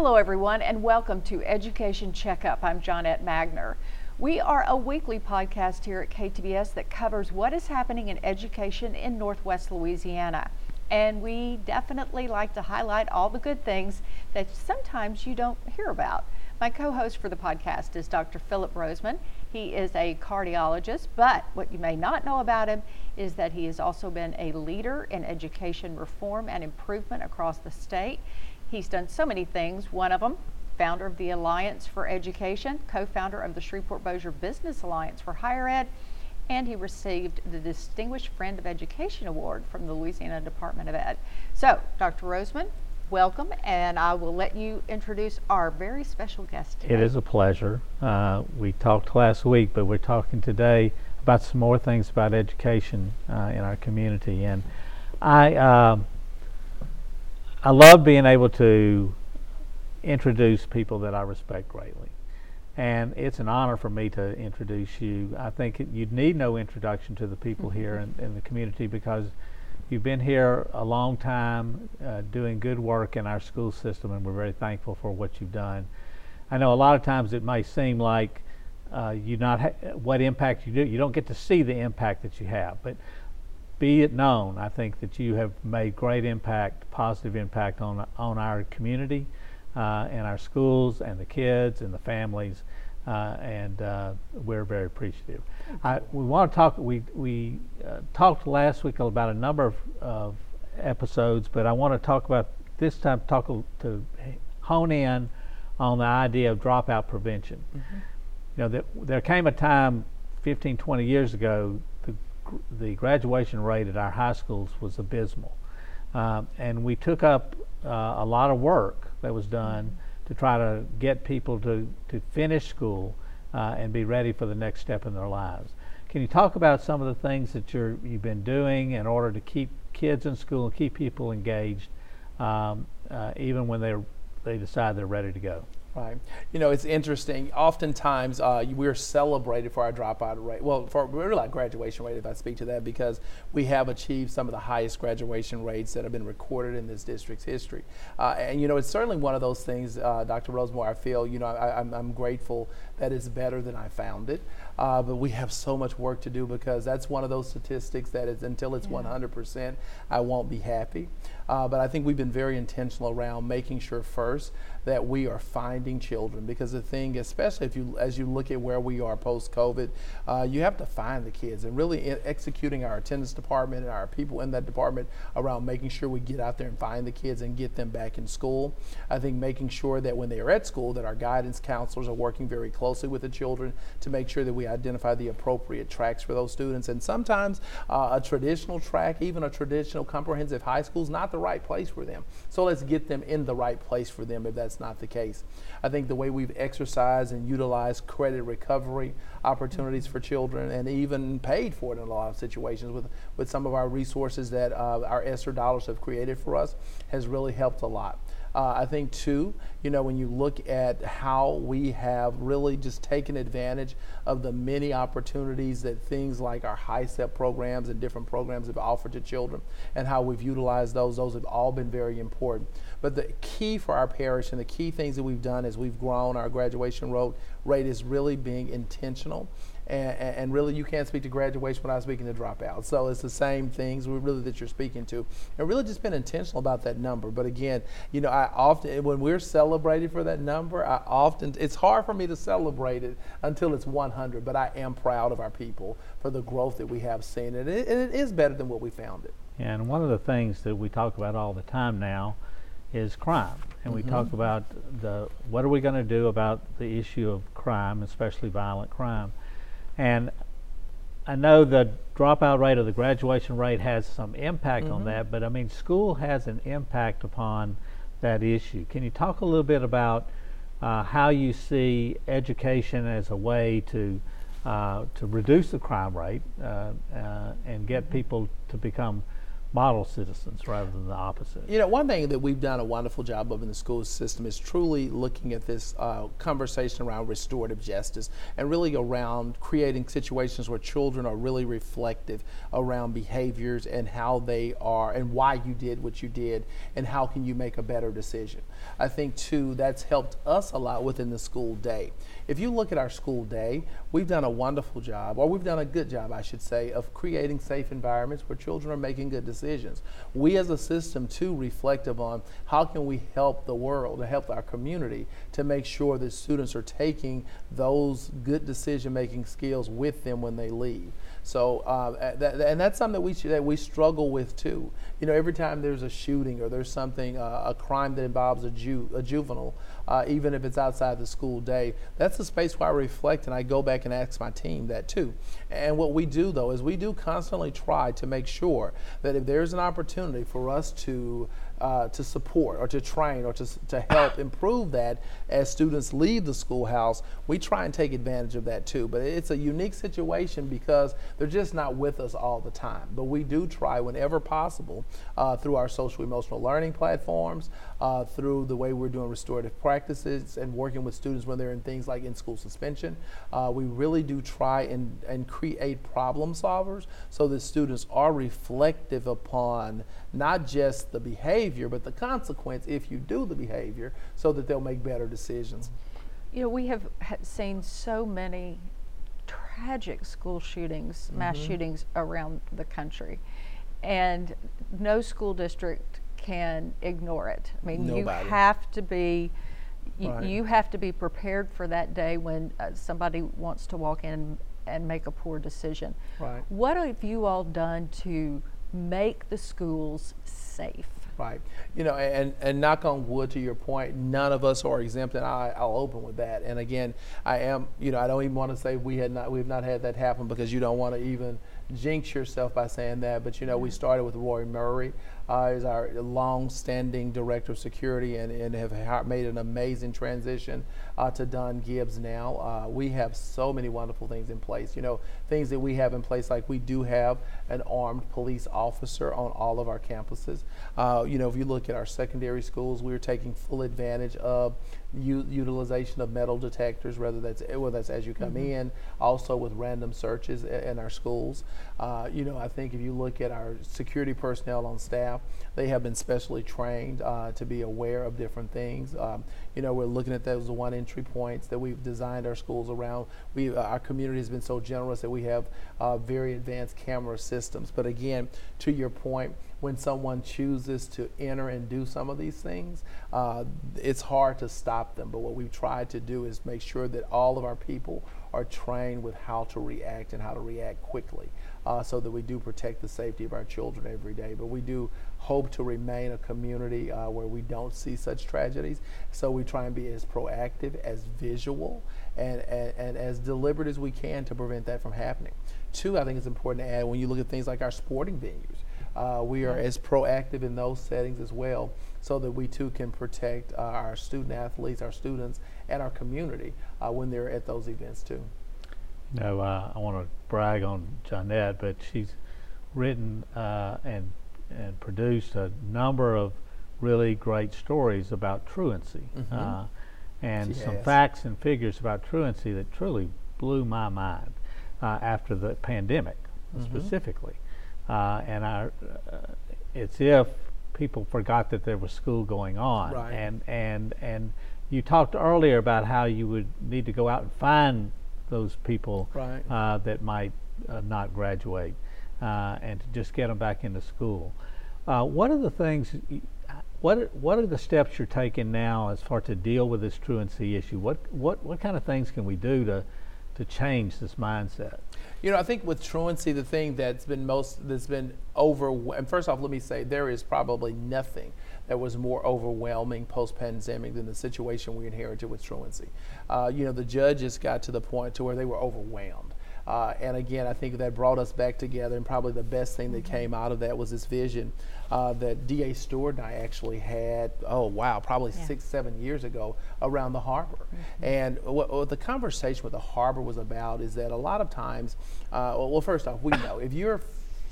Hello, everyone, and welcome to Education Checkup. I'm Johnette Magner. We are a weekly podcast here at KTBS that covers what is happening in education in Northwest Louisiana. And we definitely like to highlight all the good things that sometimes you don't hear about. My co host for the podcast is Dr. Phillip Rozeman. He is a cardiologist, but what you may not know about him is that he has also been a leader in education reform and improvement across the state. He's done so many things. One of them, founder of the Alliance for Education, co founder of the Shreveport Bossier Business Alliance for Higher Ed, and he received the Distinguished Friend of Education Award from the Louisiana Department of Ed. So, Dr. Rozeman, welcome, and I will let you introduce our very special guest today. It is a pleasure. Uh, we talked last week, but we're talking today about some more things about education uh, in our community. And I, uh, I love being able to introduce people that I respect greatly. And it's an honor for me to introduce you. I think you need no introduction to the people here in, in the community because You've been here a long time, uh, doing good work in our school system, and we're very thankful for what you've done. I know a lot of times it may seem like uh, you not ha- what impact you do. You don't get to see the impact that you have, but be it known, I think that you have made great impact, positive impact on on our community, uh, and our schools, and the kids, and the families. Uh, and uh, we're very appreciative. I, we want to talk. We we uh, talked last week about a number of, of, episodes, but I want to talk about this time. Talk to hone in on the idea of dropout prevention. Mm-hmm. You know, that there came a time 15, 20 years ago. The, graduation rate at our high schools was abysmal, um, and we took up uh, a lot of work that was done. To try to get people to, to finish school uh, and be ready for the next step in their lives. Can you talk about some of the things that you're, you've been doing in order to keep kids in school and keep people engaged, um, uh, even when they they decide they're ready to go? Right. You know, it's interesting. Oftentimes, uh, we're celebrated for our dropout rate. Well, for really like graduation rate, if I speak to that, because we have achieved some of the highest graduation rates that have been recorded in this district's history. Uh, and you know, it's certainly one of those things, uh, Dr. Rozeman. I feel, you know, I, am grateful that it's better than I found it. Uh, but we have so much work to do because that's one of those statistics that is until it's yeah. 100%, I won't be happy. Uh, but I think we've been very intentional around making sure first that we are finding children because the thing, especially if you as you look at where we are post COVID, uh, you have to find the kids and really executing our attendance department and our people in that department around making sure we get out there and find the kids and get them back in school. I think making sure that when they are at school that our guidance counselors are working very closely with the children to make sure that we identify the appropriate tracks for those students. And sometimes uh, a traditional track, even a traditional comprehensive high school, is not the right place for them. So let's get them in the right place for them if that's not the case. I think the way we've exercised and utilized credit recovery opportunities for children and even paid for it in a lot of situations with, with some of our resources that uh, our ESSER dollars have created for us has really helped a lot. Uh, I think, too, you know, when you look at how we have really just taken advantage of the many opportunities that things like our HiSET programs and different programs have offered to children and how we've utilized those, those have all been very important. But the key for our parish and the key things that we've done as we've grown our graduation rate is really being intentional and, and, really you can't speak to graduation without speaking to dropout. So it's the same things really that you're speaking to, and really just been intentional about that number. But again, you know, I often when we're celebrating for that number, I often it's hard for me to celebrate it until it's 100. But I am proud of our people for the growth that we have seen, and it, and it is better than what we found it. And one of the things that we talk about all the time now is crime. And we mm-hmm. talk about the what are we going to do about the issue of crime, especially violent crime. And I know the dropout rate or the graduation rate has some impact mm-hmm. on that, but I mean, school has an impact upon that issue. Can you talk a little bit about uh, how you see education as a way to uh, to reduce the crime rate uh, uh and get mm-hmm. people to become model citizens rather than the opposite. You know, one thing that we've done a wonderful job of in the school system is truly looking at this uh, conversation around restorative justice and really around creating situations where children are really reflective around behaviors and how they are and why you did what you did and how can you make a better decision. I think, too, that's helped us a lot within the school day. If you look at our school day, we've done a wonderful job, or we've done a good job, I should say, of creating safe environments where children are making good decisions. We as a system, too, reflective on how can we help the world, to help our community, to make sure that students are taking those good decision making skills with them when they leave. So, uh, that, and that's something that we that we struggle with too. You know, every time there's a shooting or there's something, uh, a crime that involves a, ju- a juvenile, uh, even if it's outside the school day, that's the space where I reflect and I go back and ask my team that too. And what we do though is we do constantly try to make sure that if there's an opportunity for us to uh, to support or to train or to, to help improve that as students leave the schoolhouse, we try and take advantage of that too. But it's a unique situation because they're just not with us all the time. But we do try whenever possible uh, through our social emotional learning platforms, uh, through the way we're doing restorative practices and working with students when they're in things like in school suspension. Uh, we really do try and, and create problem solvers so that students are reflective upon not just the behavior, but the consequence if you do the behavior so that they'll make better decisions. You know, we have seen so many tragic school shootings, mass mm-hmm. shootings around the country, and no school district can ignore it. I mean, Nobody. you have to be. You, right. you, have to be prepared for that day when uh, somebody wants to walk in and make a poor decision. Right. What have you all done to make the schools safe. Right. You know, and, and knock on wood to your point, none of us are exempt, and I, I'll open with that. And again, I am, you know, I don't even want to say we had not, we've not had that happen because you don't want to even jinx yourself by saying that. But you know, we started with Roy Murray uh, is our long-standing director of security and, and have made an amazing transition uh, to Don Gibbs now. Uh, we have so many wonderful things in place. You know, things that we have in place, like we do have an armed police officer on all of our campuses. Uh, you know, if you look at our secondary schools, we're taking full advantage of u- utilization of metal detectors, whether that's whether that's as you come mm-hmm. in, also with random searches in our schools. Uh, you know, I think if you look at our security personnel on staff, they have been specially trained uh, to be aware of different things. Um, you know, we're looking at those one entry points that we've designed our schools around. We, uh, our community has been so generous that we have uh, very advanced camera systems. But again, to your point, when someone chooses to enter and do some of these things, uh, it's hard to stop them. But what we've tried to do is make sure that all of our people are trained with how to react and how to react quickly uh, so that we do protect the safety of our children every day. But we do hope to remain a community uh, where we don't see such tragedies. So we try and be as proactive, as visual, and, and, and as deliberate as we can to prevent that from happening. Two, I think it's important to add when you look at things like our sporting venues. Uh, we are as proactive in those settings as well so that we too can protect uh, our student athletes, our students, and our community uh, when they're at those events too. You know, uh, I want to brag on Johnette, but she's written uh, and and produced a number of really great stories about truancy, mm-hmm. uh, and she some facts and figures about truancy that truly blew my mind uh, after the pandemic, mm-hmm. specifically. Uh, and I, uh, it's if people forgot that there was school going on, right. and and and you talked earlier about how you would need to go out and find those people right. uh, that might uh, not graduate uh, and to just get them back into school. Uh, what are the things? What what are the steps you're taking now as far to deal with this truancy issue? What what what kind of things can we do to to change this mindset? You know, I think with truancy, the thing that's been most that's been over. And first off, let me say there is probably nothing that was more overwhelming post-pandemic than the situation we inherited with truancy. Uh, you know, the judges got to the point to where they were overwhelmed. Uh, and again, I think that brought us back together. And probably the best thing that came out of that was this vision uh, that D.A. Stewart and I actually had, oh, wow, probably yeah. six, seven years ago around the harbor. Mm-hmm. And what, what, the conversation with the harbor was about is that a lot of times, uh, well, first off, we know if you're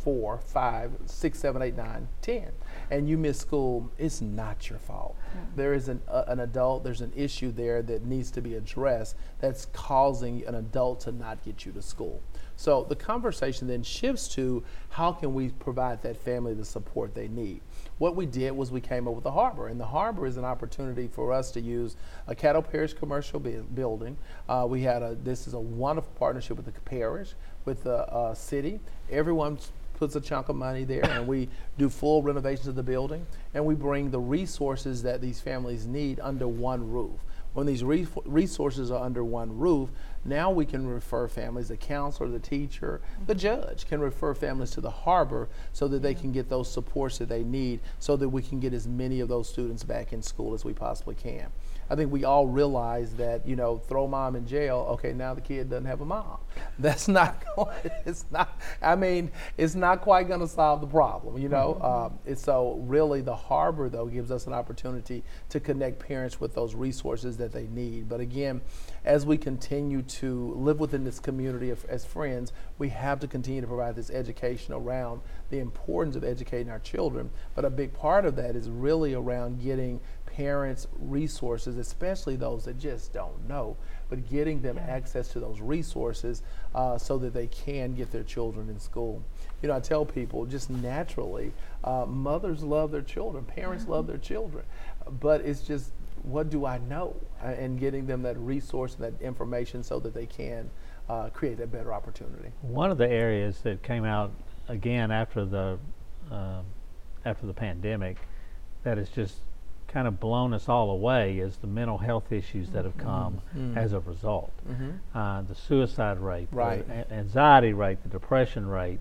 four, five, six, seven, eight, nine, ten, and you miss school, it's not your fault. There is an, uh, an adult, there's an issue there that needs to be addressed that's causing an adult to not get you to school. So the conversation then shifts to how can we provide that family the support they need. What we did was we came up with the harbor, and the harbor is an opportunity for us to use a Caddo Parish commercial bu- building. Uh, we had a this is a wonderful partnership with the parish, with the uh, city. Everyone puts a chunk of money there, and we do full renovations of the building, and we bring the resources that these families need under one roof. When these re- resources are under one roof, now we can refer families, the counselor, the teacher, the mm-hmm. judge can refer families to the harbor so that they can get those supports that they need so that we can get as many of those students back in school as we possibly can. I think we all realize that, you know, throw mom in jail, okay, now the kid doesn't have a mom. That's not going, it's not, I mean, it's not quite going to solve the problem, you know? Um, and so, really, the harbor, though, gives us an opportunity to connect parents with those resources that they need. But again, as we continue to live within this community of, as friends, we have to continue to provide this education around the importance of educating our children. But a big part of that is really around getting parents resources, especially those that just don't know, but getting them access to those resources uh, so that they can get their children in school. You know, I tell people just naturally, uh, mothers love their children, parents love their children, but it's just what do I know, uh, and getting them that resource and that information so that they can uh, create a better opportunity. One of the areas that came out again after the um, after the pandemic that is just kind of blown us all away is the mental health issues that have come as a result. Uh, the suicide rate, Right. the anxiety rate, the depression rate,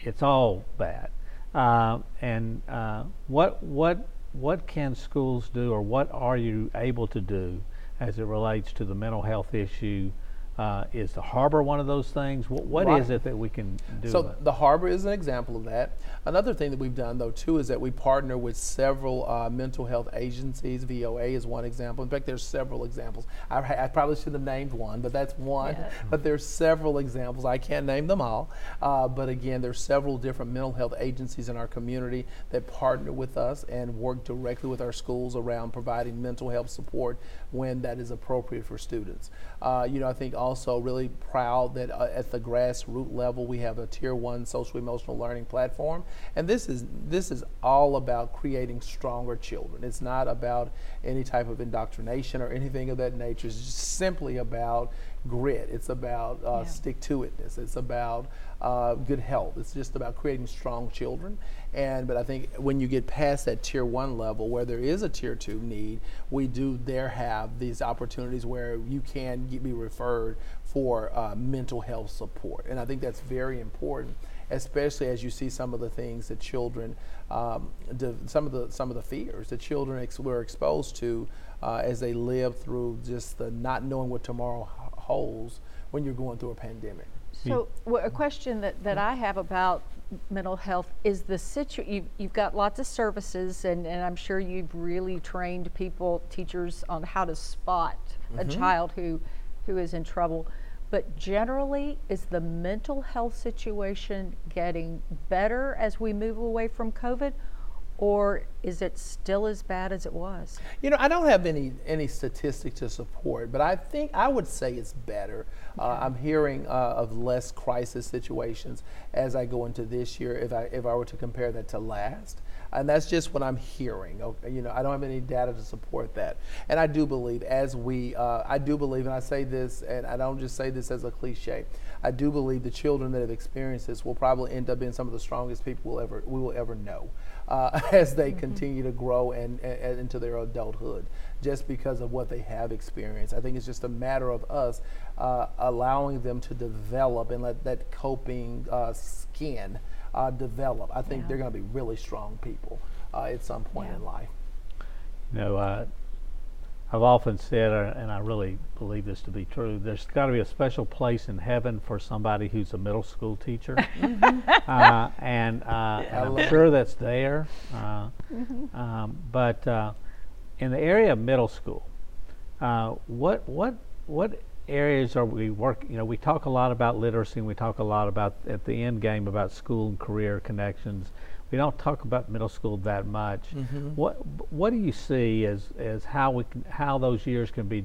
it's all bad. Uh, and uh, what what what can schools do, or what are you able to do as it relates to the mental health issue? Uh, is the harbor one of those things? What, what is Right. it that we can do? So about the harbor is an example of that. Another thing that we've done though too is that we partner with several uh, mental health agencies. VOA is one example. In fact, there's several examples. I, I probably shouldn't have named one, but that's one. Yeah. But there's several examples. I can't name them all. Uh, but again, there's several different mental health agencies in our community that partner with us and work directly with our schools around providing mental health support when that is appropriate for students. Uh, you know, I think also really proud that uh, at the grassroots level we have a tier one social emotional learning platform, and this is this is all about creating stronger children. It's not about any type of indoctrination or anything of that nature. It's just simply about grit. It's about uh, Yeah. stick to itness. It's about uh, good health. It's just about creating strong children. And but I think when you get past that tier one level, where there is a tier two need, we do there have these opportunities where you can get, be referred for uh, mental health support. And I think that's very important, especially as you see some of the things that children, um, some of the some of the fears that children ex- were exposed to uh, as they live through just the not knowing what tomorrow holds when you're going through a pandemic. So, well, a question that, that I have about mental health is the situ. You've, you've got lots of services, and, and I'm sure you've really trained people, teachers, on how to spot a mm-hmm. child who, who is in trouble. But generally, is the mental health situation getting better as we move away from COVID, or is it still as bad as it was? You know, I don't have any any statistics to support, but I think I would say it's better. Uh, I'm hearing uh, of less crisis situations as I go into this year. If I if I were to compare that to last, and that's just what I'm hearing. Okay, you know, I don't have any data to support that, and I do believe as we, uh, I do believe, and I say this, and I don't just say this as a cliche. I do believe the children that have experienced this will probably end up being some of the strongest people we'll ever we will ever know uh, as they continue to grow and, and into their adulthood, just because of what they have experienced. I think it's just a matter of us uh, allowing them to develop and let that coping uh, skin uh, develop. I think Yeah. they're going to be really strong people uh, at some point Yeah. in life. You know, uh, I've often said, uh, and I really believe this to be true, there's got to be a special place in heaven for somebody who's a middle school teacher. uh, and uh, and I'm love sure that's there. Uh, um, but uh, in the area of middle school, uh, what, what, what areas are we work? You know, we talk a lot about literacy, and we talk a lot about at the end game about school and career connections. We don't talk about middle school that much. Mm-hmm. What What do you see as as how we can, how those years can be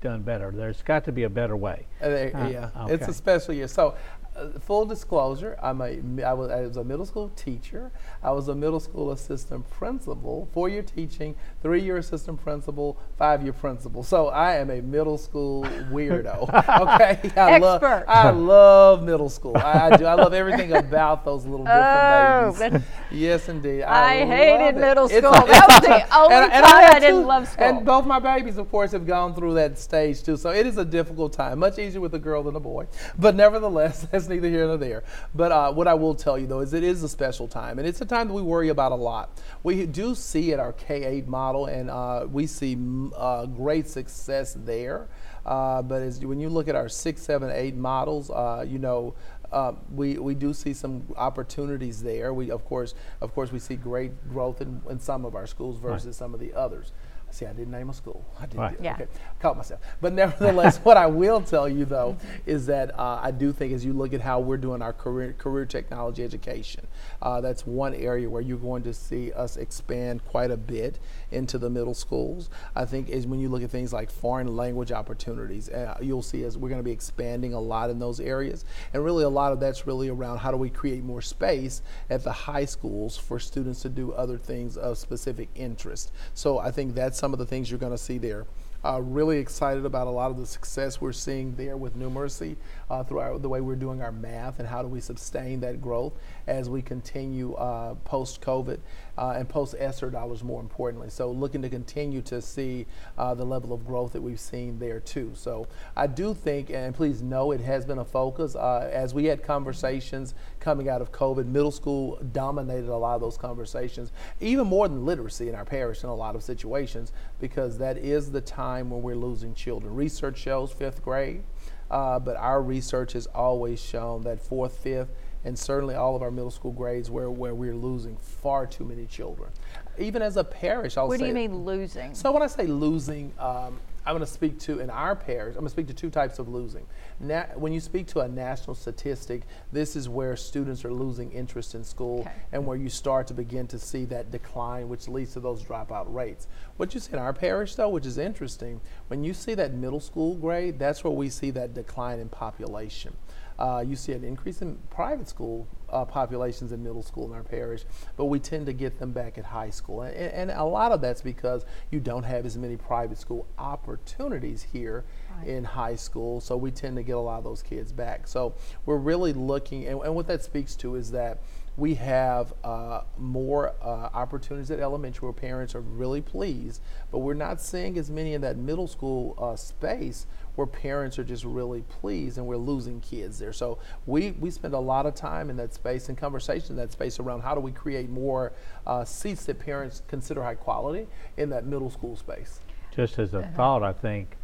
done better? There's got to be a better way. Uh, there- Uh, yeah, it's a special year. So, uh, full disclosure, I'm a I was, I was a middle school teacher. I was a middle school assistant principal, four year teaching, three year assistant principal, five year principal. So I am a middle school weirdo. okay, I love Expert. I love middle school. I, I do. I love everything about those little different Oh, babies. Yes, indeed. I love hated it. middle It's school. a- That was the only and- and time I didn't two- love school. And both my babies, of course, have gone through that stage too. So it is a difficult time. Much easier with a girl than a boy, but nevertheless, that's neither here nor there. But uh, what I will tell you though is it is a special time, and it's a time that we worry about a lot. We do see at our K8 model, and uh, we see uh, great success there. Uh, but as when you look at our six, seven, eight models, uh, you know. Uh, we, we do see some opportunities there. We of course of course we see great growth in, in some of our schools versus some of the others. See, I didn't name a school. I didn't. Right. do- Yeah. Okay, caught myself. But nevertheless, what I will tell you though is that uh, I do think as you look at how we're doing our career career technology education, uh, that's one area where you're going to see us expand quite a bit into the middle schools. I think is when you look at things like foreign language opportunities, uh, you'll see as we're going to be expanding a lot in those areas, and really a lot of that's really around how do we create more space at the high schools for students to do other things of specific interest. So I think that's some of the things you're going to see there. Uh, really excited about a lot of the success we're seeing there with numeracy uh, through our, the way we're doing our math and how do we sustain that growth as we continue uh, post COVID uh, and post ESSER dollars more importantly. So looking to continue to see uh, the level of growth that we've seen there too. So I do think, and please know it has been a focus uh, as we had conversations coming out of COVID. Middle school dominated a lot of those conversations, even more than literacy in our parish in a lot of situations, because that is the time when we're losing children. Research shows fifth grade, uh, but our research has always shown that fourth, fifth, and certainly all of our middle school grades where, where we're losing far too many children. Even as a parish, I'll What do you mean losing? so when I say losing, um, I'm going to speak to in our parish. I'm going to speak to two types of losing. Na- when you speak to a national statistic, this is where students are losing interest in school, Okay. and where you start to begin to see that decline, which leads to those dropout rates. What you see in our parish, though, which is interesting, when you see that middle school grade, that's where we see that decline in population. Uh, you see an increase in private school uh, populations in middle school in our parish, but we tend to get them back at high school. And, and a lot of that's because you don't have as many private school opportunities here Right. in high school, so we tend to get a lot of those kids back. So we're really looking, and, and what that speaks to is that we have uh, more uh, opportunities at elementary where parents are really pleased, but we're not seeing as many in that middle school uh, space where parents are just really pleased and we're losing kids there. So we, we spend a lot of time in that space and conversation in that space around how do we create more uh, seats that parents consider high quality in that middle school space. Just as a Uh-huh. thought, I think,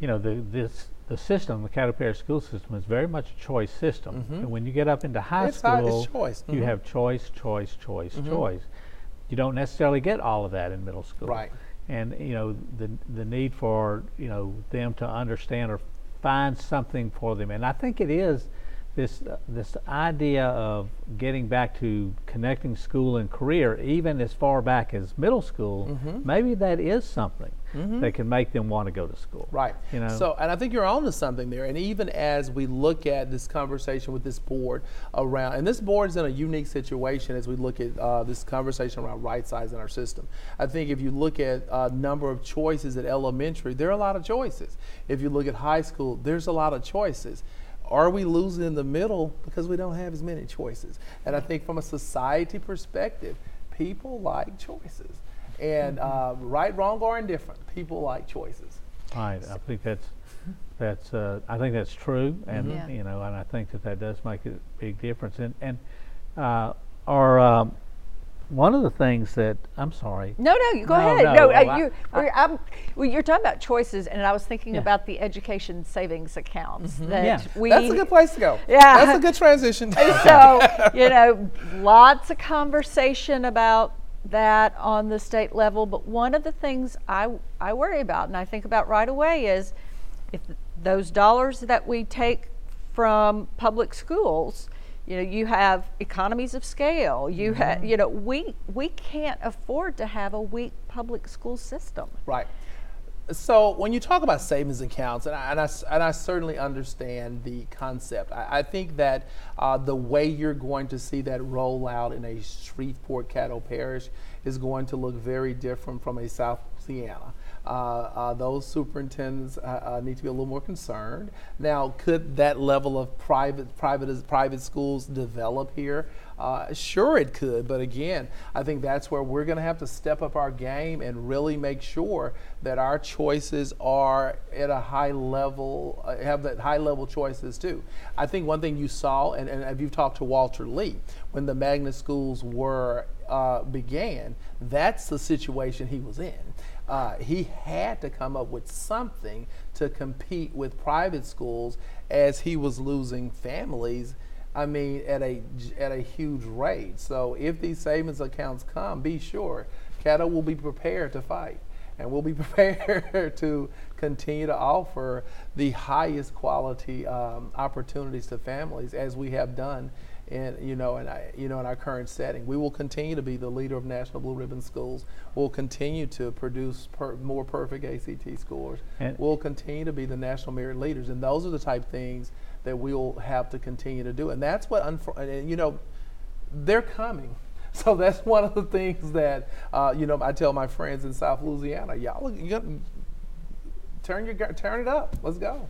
you know, the this the system, the Caddo Parish school system, is very much a choice system. Mhm. And when you get up into high It's high- it's school, choice. you Mhm. have choice, choice, choice, Mhm. choice. You don't necessarily get all of that in middle school. Right. And you know the the need for you know them to understand or find something for them, and I think it is this uh, this idea of getting back to connecting school and career, even as far back as middle school. Mhm. Maybe that is something Mhm. that can make them want to go to school. Right. You know. So, and I think you're on to something there. And even as we look at this conversation with this board around, and this board is in a unique situation as we look at uh, this conversation around right size in our system. I think if you look at a number of choices at elementary, there are a lot of choices. If you look at high school, there's a lot of choices. Are we losing in the middle because we don't have as many choices? And I think from a society perspective, people like choices. And uh, right, wrong, or indifferent, people like choices. Right. I think that's that's uh, I think that's true, and Yeah. you know, and I think that that does make a big difference. And and uh, or um, one of the things that I'm sorry. No, no, you go No, ahead. no, No, well, uh, I- you, we're, I'm, well, you're talking about choices, and I was thinking Yeah. about the education savings accounts that Yeah. we. That's a good place to go. Yeah. That's a good transition. so you know, lots of conversation about that on the state level. But one of the things I I worry about, and I think about right away, is if those dollars that we take from public schools, you know, you have economies of scale. You have, mm-hmm. you know, we we can't afford to have a weak public school system. Right. So when you talk about savings accounts, and I, and I, and I certainly understand the concept, I, I think that uh, the way you're going to see that roll out in a Shreveport Caddo parish is going to look very different from a South Louisiana. Uh, uh, those superintendents uh, uh, need to be a little more concerned. Now, could that level of private private private schools develop here? Uh, sure, it could, but again, I think that's where we're going to have to step up our game and really make sure that our choices are at a high level, uh, have that high level choices too. I think one thing you saw, and, and if you've talked to Walter Lee, when the magnet schools were uh, began, that's the situation he was in. Uh, he had to come up with something to compete with private schools as he was losing families I mean, at a at a huge rate. So if these savings accounts come, be sure Caddo will be prepared to fight, and we'll be prepared to continue to offer the highest quality um, opportunities to families as we have done. In, you know, in, you know, in our current setting, we will continue to be the leader of National Blue Ribbon Schools. We'll continue to produce per, more perfect ACT scores. And we'll continue to be the national merit leaders, and those are the type things that we'll have to continue to do. And that's what, and you know, they're coming. So that's one of the things that, uh, you know, I tell my friends in South Louisiana, y'all, you got turn your turn it up. Let's go,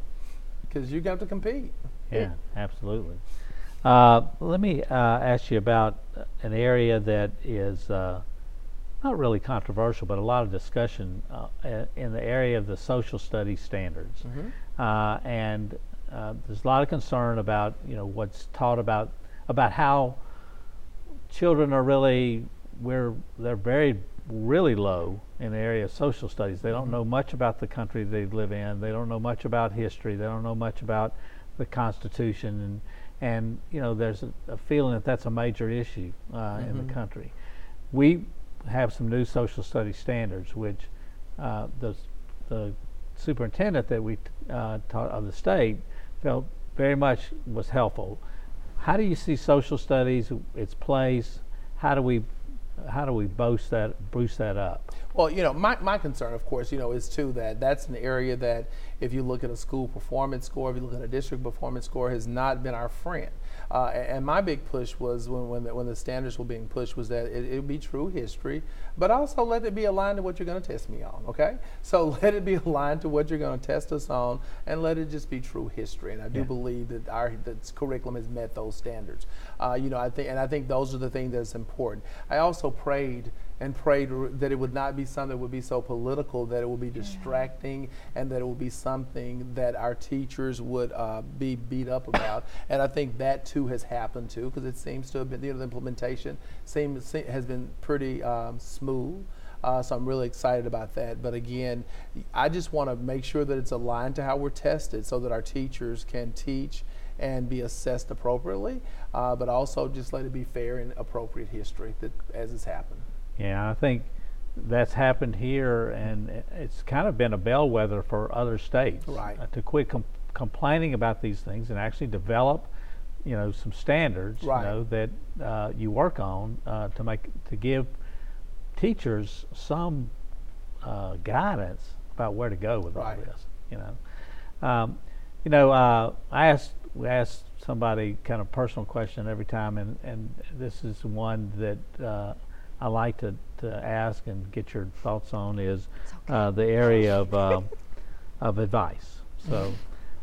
because you got to compete. Yeah, absolutely. Uh, let me uh, ask you about an area that is uh, not really controversial, but a lot of discussion uh, in the area of the social studies standards. Mm-hmm. Uh, and uh, there's a lot of concern about you know what's taught about about how children are really where they're very really low in the area of social studies. They don't mm-hmm. know much about the country they live in. They don't know much about history. They don't know much about the Constitution, and and you know there's a, a feeling that that's a major issue uh, mm-hmm. in the mm-hmm. country. We have some new social studies standards, which uh, the the superintendent that we uh, taught of the state felt very much was helpful. How do you see social studies, its place? How do we how do we boost that boost that up? Well, you know, my, my concern, of course, you know, is too that that's an area that if you look at a school performance score, if you look at a district performance score, has not been our friend. Uh, and my big push was when when the, when the standards were being pushed was that it would be true history, but also let it be aligned to what you're going to test me on. Okay, so let it be aligned to what you're going to test us on, and let it just be true history. And I do yeah. believe that our the curriculum has met those standards. Uh, you know, I think and I think those are the things that's important. I also prayed and prayed that it would not be something that would be so political that it would be distracting and that it would be something that our teachers would uh, be beat up about. and I think that too has happened too because it seems to have been, you know, the implementation seems, has been pretty um, smooth. Uh, so I'm really excited about that. But again, I just want to make sure that it's aligned to how we're tested so that our teachers can teach and be assessed appropriately, uh, but also just let it be fair and appropriate history that as it's happened. Yeah, I think that's happened here, and it's kind of been a bellwether for other states right. uh, to quit com- complaining about these things and actually develop, you know, some standards, right. you know, that uh, you work on uh, to make to give teachers some uh, guidance about where to go with right. all this. You know, um, you know, uh, I asked we asked somebody kind of personal question every time, and and this is one that uh, I like to, to ask and get your thoughts on is okay. uh, the area of, uh, of advice. So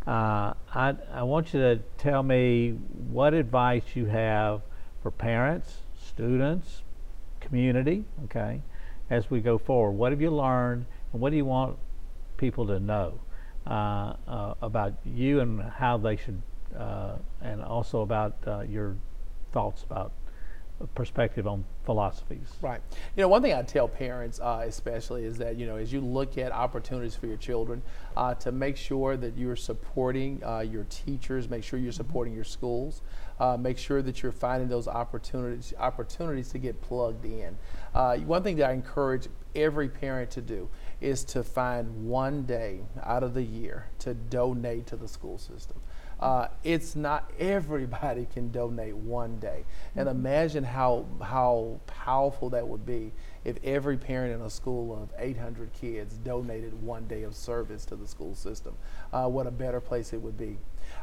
uh, I, I want you to tell me what advice you have for parents, students, community, okay, as we go forward. What have you learned and what do you want people to know uh, uh, about you and how they should, uh, and also about your thoughts about perspective on philosophies. Right. You know, one thing I tell parents, uh, especially, is that you know, as you look at opportunities for your children, uh, to make sure that you're supporting uh, your teachers, make sure you're supporting your schools, uh, make sure that you're finding those opportunities opportunities to get plugged in. Uh, one thing that I encourage every parent to do is to find one day out of the year to donate to the school system. Uh, it's not everybody can donate one day, and imagine how how powerful that would be if every parent in a school of 800 kids donated one day of service to the school system. Uh, what a better place it would be.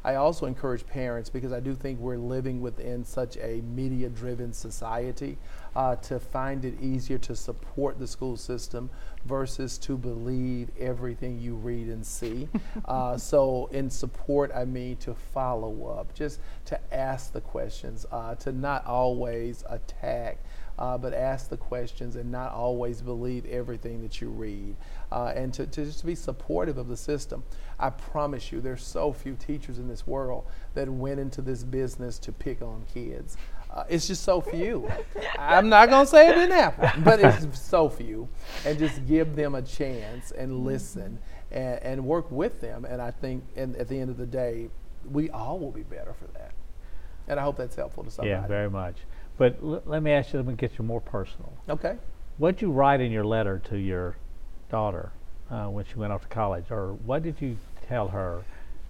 I also encourage parents because I do think we're living within such a media driven society uh, to find it easier to support the school system versus to believe everything you read and see. uh, so, in support, I mean to follow up, just to ask the questions, uh, to not always attack uh, but ask the questions and not always believe everything that you read, uh, and to, to just be supportive of the system. I promise you, there's so few teachers in this world that went into this business to pick on kids. Uh, it's just so few. I'm not going to say it didn't happen, but it's so few. And just give them a chance and listen and, and work with them. And I think and at the end of the day, we all will be better for that. And I hope that's helpful to somebody. Yeah, very much. But l- let me ask you, let me get you more personal. Okay. What'd you write in your letter to your daughter uh, when she went off to college, or what did you tell her?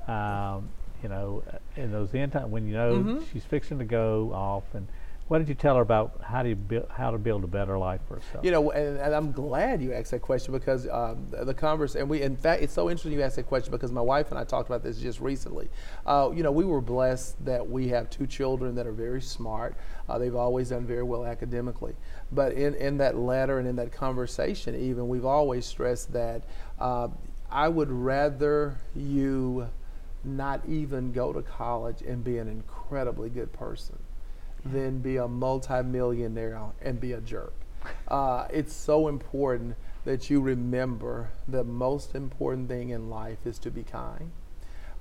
Um, you know, in those end time when you know Mhm. she's fixing to go off, and what did you tell her about how do you build how to build a better life for herself? You know, and, and I'm glad you asked that question because um, the, the converse, and we, in fact, it's so interesting you asked that question because my wife and I talked about this just recently. Uh, you know, we were blessed that we have two children that are very smart. Uh, they've always done very well academically. But in, in that letter and in that conversation, even, we've always stressed that uh, I would rather you not even go to college and be an incredibly good person than be a multimillionaire and be a jerk. Uh, it's so important that you remember the most important thing in life is to be kind.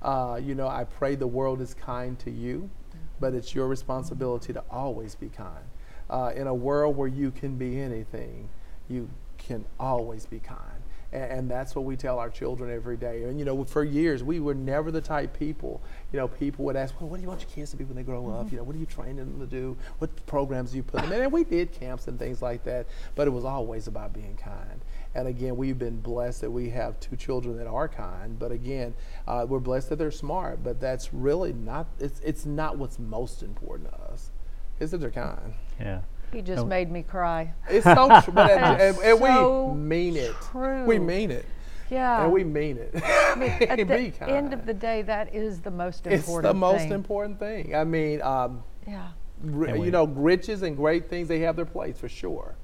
Uh, you know, I pray the world is kind to you, but it's your responsibility to always be kind. Uh, in a world where you can be anything, you can always be kind. And, and that's what we tell our children every day. And, you know, for years, we were never the type people, you know, people would ask, well, what do you want your kids to be when they grow up? You know, what are you training them to do? What programs do you put them in? And we did camps and things like that, but it was always about being kind. And again, we've been blessed that we have two children that are kind. But again, uh, we're blessed that they're smart. But that's really not. It's it's not what's most important to us. Is that they're kind. yeah. He just No. made me cry. It's so true. But and, and, and so we mean it. true. We mean it. Yeah. And we mean it. At Be the kind. end of the day, that is the most important. it's the most thing. important thing. I mean, um, Yeah. r- we- you know, riches and great things they have their place for sure.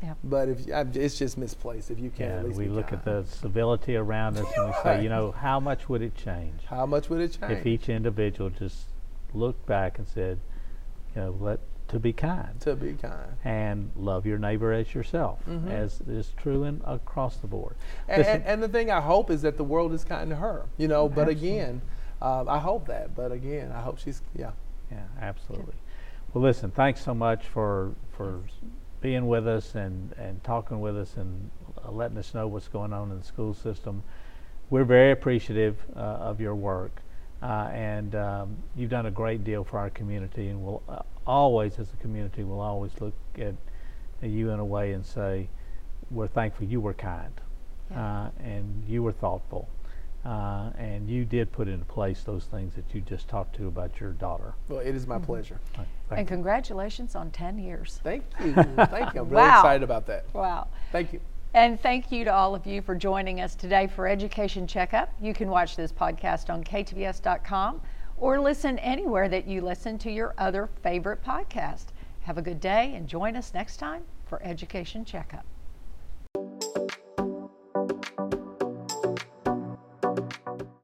Yeah. But if you- I'm- it's just misplaced if you can't Yeah, at least we look kind. at the civility around us and we say, you know, how much would it change How much would it change? if each individual just looked back and said, you know, let to be kind to be kind. and love your neighbor as yourself, Mhm. as is true in across the board. And, and, and the thing I hope is that the world is kind to her, you know. But Absolutely. again, uh, I hope that. But again, I hope she's yeah. Yeah, absolutely. Well, listen, thanks so much for for being with us and and talking with us and uh, letting us know what's going on in the school system. We're very appreciative uh, of your work, uh, and um, you've done a great deal for our community. And we'll uh, always, as a community, we'll always look at you in a way and say, we're thankful you were kind, Yeah. uh, and you were thoughtful. Uh, and you did put into place those things that you just talked to about your daughter. Well, it is my pleasure. Thank And you. congratulations on 10 years. Thank you. Thank you. I'm really Wow. excited about that. Wow. Thank you. And thank you to all of you for joining us today for Education Checkup. You can watch this podcast on ktbs.com or listen anywhere that you listen to your other favorite podcast. Have a good day and join us next time for Education Checkup.